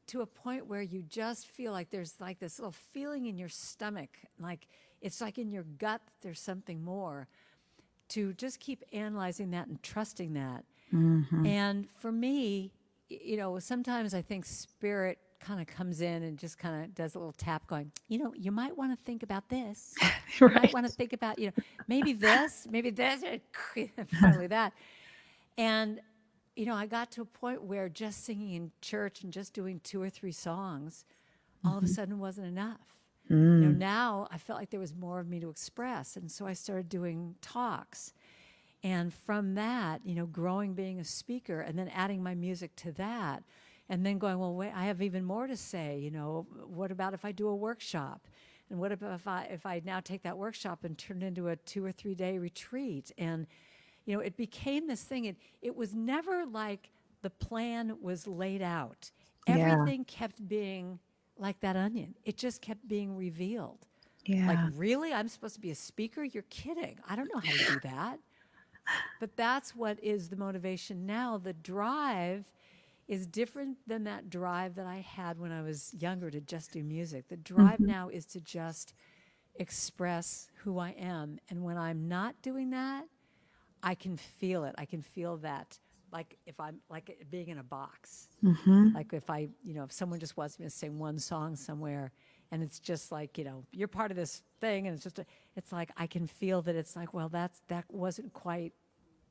to a point where you just feel like there's like this little feeling in your stomach, like it's like in your gut there's something more to just keep analyzing that and trusting that. Mm-hmm. And for me, you know, sometimes I think spirit kind of comes in and just kind of does a little tap going, you know, you might want to think about this. [laughs] You Right. might want to think about, you know, maybe this, maybe this, [laughs] finally that. And, you know, I got to a point where just singing in church and just doing two or three songs all of a mm-hmm. sudden wasn't enough. You know, mm. now I felt like there was more of me to express. And so I started doing talks. And from that, you know, growing being a speaker and then adding my music to that. And then going, well, wait, I have even more to say. You know, what about if I do a workshop? And what about if I if I now take that workshop and turn it into a two or three day retreat? And you know, it became this thing. It it was never like the plan was laid out. Yeah. Everything kept being like that onion. It just kept being revealed. Yeah. Like, really? I'm supposed to be a speaker? You're kidding. I don't know how to do that. but that's what is the motivation now. The drive is different than that drive that I had when I was younger to just do music. The drive Mm-hmm. now is to just express who I am. And when I'm not doing that, I can feel it. I can feel that like if I'm like being in a box. Mm-hmm. Like if I, you know, if someone just wants me to sing one song somewhere and it's just like, you know, you're part of this thing and it's just a, it's like I can feel that it's like, well, that's that wasn't quite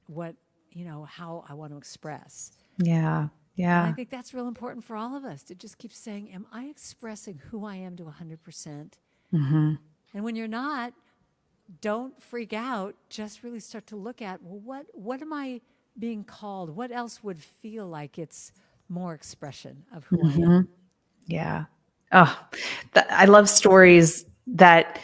what, you know, how I want to express. Yeah. And Yeah. I think that's real important for all of us to just keep saying, Am I expressing who I am to 100%? percent Mm-hmm. And when you're not, don't freak out. Just really start to look at, well, what, what am I being called? What else would feel like it's more expression of who I am? Yeah. Oh, th- I love stories that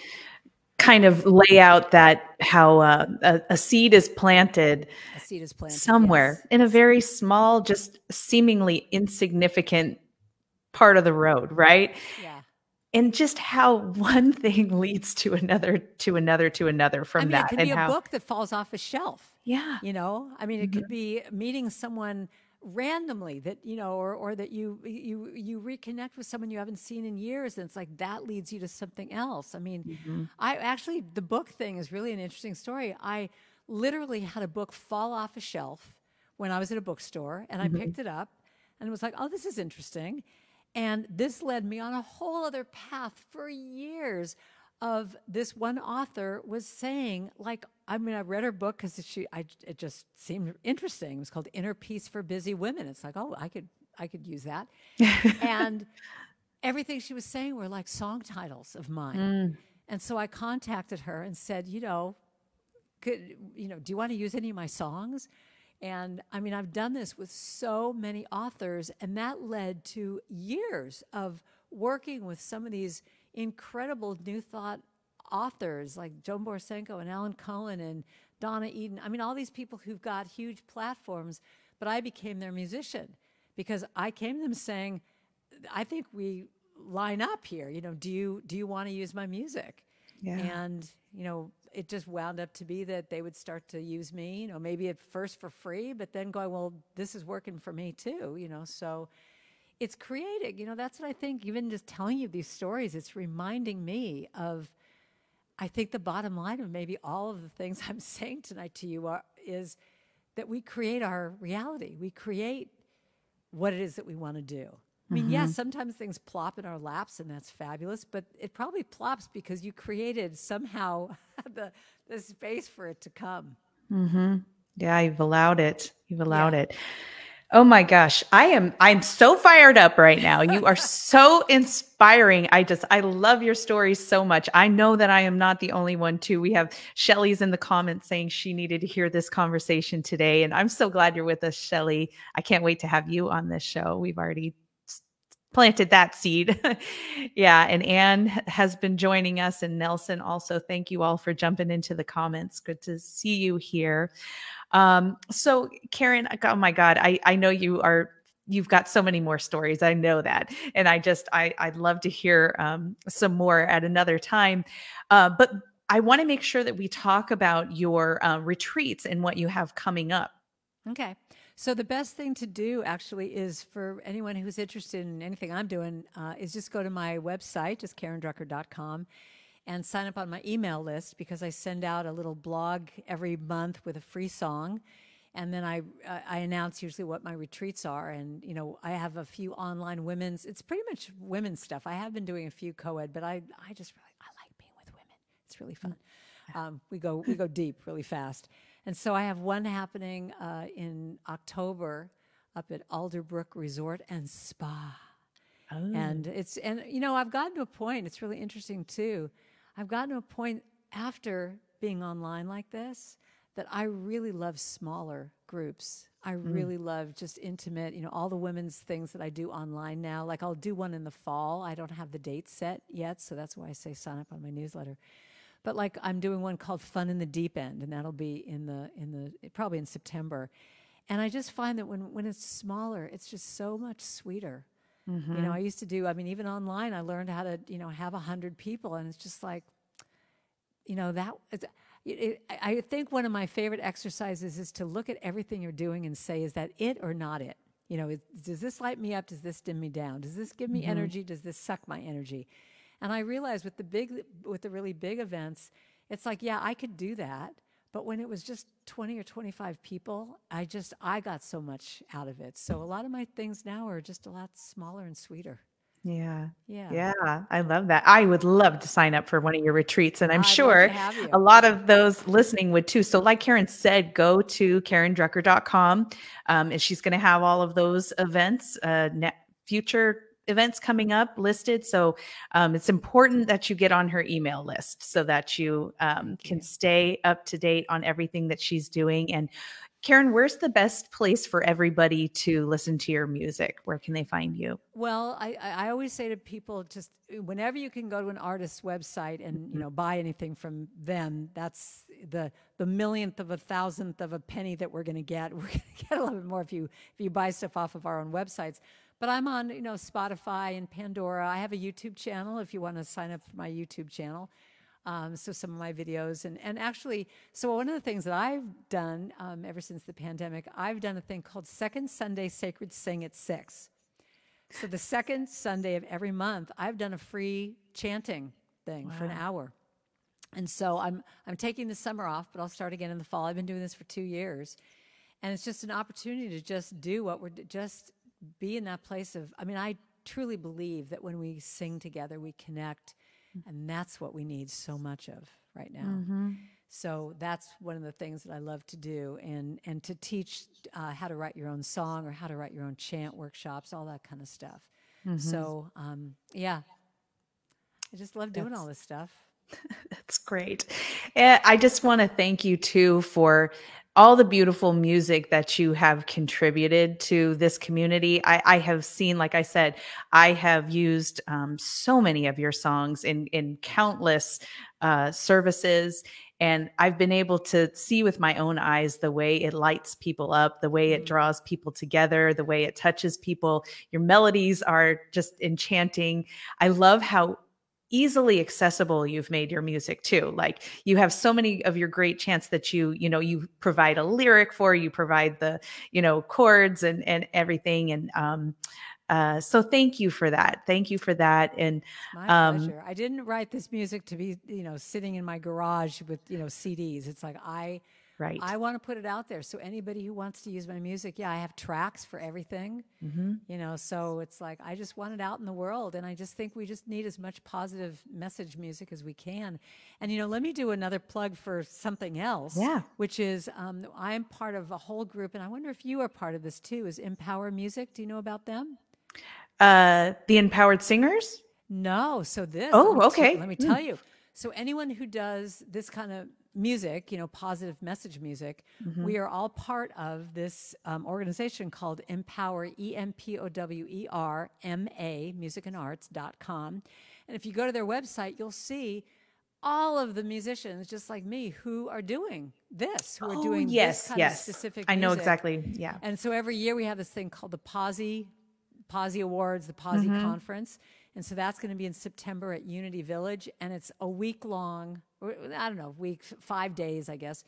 kind of lay out that how uh, a, a seed is planted A seed is planted. somewhere yes. in a very small, just seemingly insignificant part of the road, right? Yeah. And just how one thing leads to another, to another, to another from I mean, that. it could and be a how, book that falls off a shelf. Yeah. you know i mean it Mm-hmm. could be meeting someone randomly that you know or, or that you you you reconnect with someone you haven't seen in years and it's like that leads you to something else i mean Mm-hmm. i actually the book thing is really an interesting story i literally had a book fall off a shelf when i was at a bookstore and Mm-hmm. i picked it up and it was like oh this is interesting and this led me on a whole other path for years of this one author was saying like i mean i read her book because she I, it just seemed interesting. It was called inner peace for busy women. It's like oh i could i could use that. [laughs] And everything she was saying were like song titles of mine. Mm. And so i contacted her and said you know could you know do you want to use any of my songs? And i mean i've done this with so many authors and that led to years of working with some of these incredible new thought authors like joan borysenko and alan cohen and donna eden. I mean all these people who've got huge platforms but i became their musician because i came to them saying i think we line up here. You know do you do you want to use my music? Yeah. and you know it just wound up to be that they would start to use me you know maybe at first for free but then going well this is working for me too you know? So it's creating you know that's what i think even just telling you these stories it's reminding me of i think the bottom line of maybe all of the things [laughs] i'm saying tonight to you are is that we create our reality we create what it is that we want to do I mean, yes, sometimes things plop in our laps and that's fabulous, but it probably plops because you created somehow [laughs] the, the space for it to come. Mm-hmm. Yeah, you've allowed it. You've allowed Yeah. it. Oh my gosh, I am I'm so fired up right now. You are so inspiring. I just I love your stories so much. I know that I am not the only one too. We have Shelly's in the comments saying she needed to hear this conversation today and I'm so glad you're with us, Shelly. I can't wait to have you on this show. We've already planted that seed. [laughs] yeah, and Anne has been joining us and Nelson also. Thank you all for jumping into the comments. Good to see you here. Um, so Karen, oh my God, I, I know you are, you've got so many more stories. I know that. And I just, I, I'd love to hear um, some more at another time. Uh, but I want to make sure that we talk about your uh, retreats and what you have coming up. Okay. So the best thing to do actually is for anyone who's interested in anything I'm doing uh, is just go to my website, just karendrucker.com, and sign up on my email list because I send out a little blog every month with a free song. And then I, I announce usually what my retreats are. And, you know, I have a few online women's, it's pretty much women's stuff. I have been doing a few co-ed, but I, I just really, I like being with women. It's really fun. Um, we go, we go deep really fast. And so I have one happening uh, in October up at Alderbrook Resort and Spa. And it's, and you know, I've gotten to a point, it's really interesting too. I've gotten to a point after being online like this that I really love smaller groups. I really love just intimate, you know, all the women's things that I do online now. Like I'll do one in the fall. I don't have the date set yet, so that's why I say sign up on my newsletter. But like I'm doing one called Fun in the Deep End, and that'll be in the in the probably in September. And I just find that when when it's smaller, it's just so much sweeter You know, I used to do. I mean, even online, I learned how to you know have a hundred people, and it's just like, you know, that. It's, it, it, I think one of my favorite exercises is to look at everything you're doing and say, is that it or not it? You know, is, does this light me up? Does this dim me down? Does this give me Mm-hmm. energy? Does this suck my energy? And I realized with the big, with the really big events, it's like, yeah, I could do that. But when it was just 20 or 25 people, I just, I got so much out of it. So a lot of my things now are just a lot smaller and sweeter. Yeah. Yeah. Yeah, I love that. I would love to sign up for one of your retreats, and I'm I'd sure to have you. a lot of those listening would too. So, like Karen said, go to karendrucker.com, um, and she's going to have all of those events, uh, ne- future events coming up listed. So, um, it's important that you get on her email list so that you um, can stay up to date on everything that she's doing. And Karen, where's the best place for everybody to listen to your music? Where can they find you? Well, I, I always say to people, just uh, whenever you can go to an artist's website and you know buy anything from them, that's the the millionth of a thousandth of a penny that we're going to get. [laughs] We're going to get a little bit more if you if you buy stuff off of our own websites. But I'm on you know Spotify and Pandora. I have a YouTube channel if you want to sign up for my YouTube channel. Um, so some of my videos and and actually, so one of the things that I've done um, ever since the pandemic, I've done a thing called Second Sunday Sacred Sing at Six. So the second Sunday of every month, I've done a free chanting thing for an hour. And so I'm I'm taking the summer off, but I'll start again in the fall. I've been doing this for 2 years. And it's just an opportunity to just do what we're just be in that place of I mean, I truly believe that when we sing together, we connect, and that's what we need so much of right now. So that's one of the things that I love to do, and and to teach uh, how to write your own song or how to write your own chant workshops, all that kind of stuff. So um, yeah, I just love doing all this stuff. [laughs] That's great. I just want to thank you too for all the beautiful music that you have contributed to this community. I, I have seen, like I said, I have used um, so many of your songs in in countless uh, services, and I've been able to see with my own eyes the way it lights people up, the way it draws people together, the way it touches people. Your melodies are just enchanting. I love how easily accessible you've made your music too like you have so many of your great chants that you you know you provide a lyric for you provide the you know chords and and everything and um uh so thank you for that thank you for that and My Um, pleasure. I didn't write this music to be, you know, sitting in my garage with, you know, CDs. It's like I right I want to put it out there. So anybody who wants to use my music, yeah, I have tracks for everything. Mm-hmm. You know, so it's like I just want it out in the world, and I just think we just need as much positive message music as we can. And you know, let me do another plug for something else. Yeah. Which is um, I'm part of a whole group, and I wonder if you are part of this too. Is Empower Music? Do you know about them? uh the empowered singers No. So this. Oh, let okay. T- let me tell you. So anyone who does this kind of music, you know, positive message music, we are all part of this um, organization called Empower, E M P O W E R M A, musicandarts.com. And if you go to their website, you'll see all of the musicians, just like me, who are doing this, who are oh doing yes this kind yes of specific i know music. exactly yeah And so every year we have this thing called the Posi, Posi Awards, the Posi Conference. And so that's going to be in September at Unity Village. And it's a week long, I don't know, week, five days, I guess,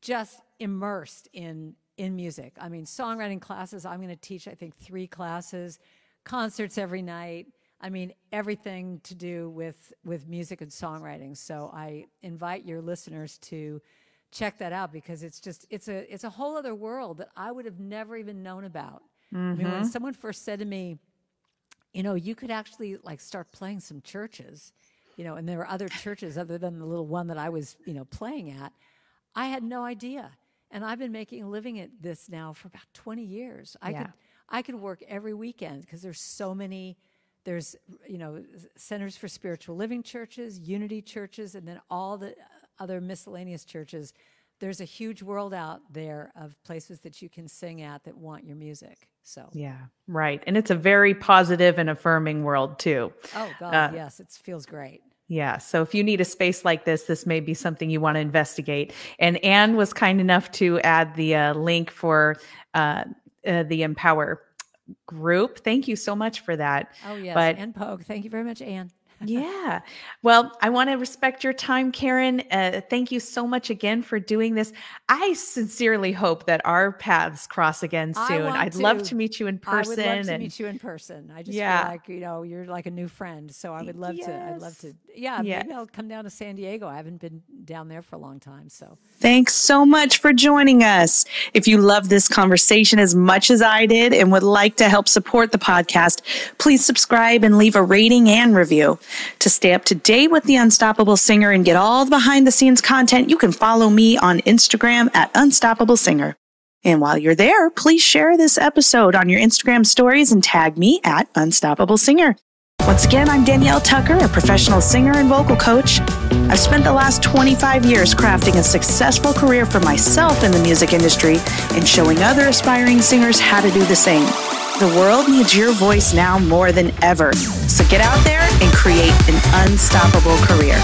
just immersed in, in music. I mean, songwriting classes, I'm going to teach, I think, three classes, concerts every night. I mean, everything to do with, with music and songwriting. So I invite your listeners to check that out because it's just it's a it's a whole other world that I would have never even known about. I mean, when mm-hmm. someone first said to me, you know, you could actually like start playing some churches, you know, and there were other churches other than the little one that I was, you know, playing at. I had no idea. And I've been making a living at this now for about 20 years. I Yeah. could I could work every weekend because there's so many there's you know centers for spiritual living churches, unity churches and then all the other miscellaneous churches. There's a huge world out there of places that you can sing at that want your music. So, yeah right and it's a very positive and affirming world too oh God, Uh, yes, it feels great. Yeah. So if you need a space like this, this may be something you want to investigate. And Anne was kind enough to add the uh, link for uh, uh, the Empower group. Thank you so much for that. Oh, yes. But, and Pogue. Thank you very much, Anne yeah. Well, I want to respect your time, Karen. Uh, thank you so much again for doing this. I sincerely hope that our paths cross again soon. I'd to. love to meet you in person. I would love to meet you in person. I just yeah. feel like, you know, you're like a new friend. So I would love yes. to. I'd love to. Yeah, yes. maybe I'll come down to San Diego. I haven't been down there for a long time. So thanks so much for joining us. If you love this conversation as much as I did and would like to help support the podcast, please subscribe and leave a rating and review. To stay up to date with The Unstoppable Singer and get all the behind the scenes content, you can follow me on Instagram at Unstoppable Singer. And while you're there, please share this episode on your Instagram stories and tag me at Unstoppable Singer. Once again, I'm Danielle Tucker, a professional singer and vocal coach. I've spent the last 25 years crafting a successful career for myself in the music industry and showing other aspiring singers how to do the same. The world needs your voice now more than ever. So get out there and create an unstoppable career.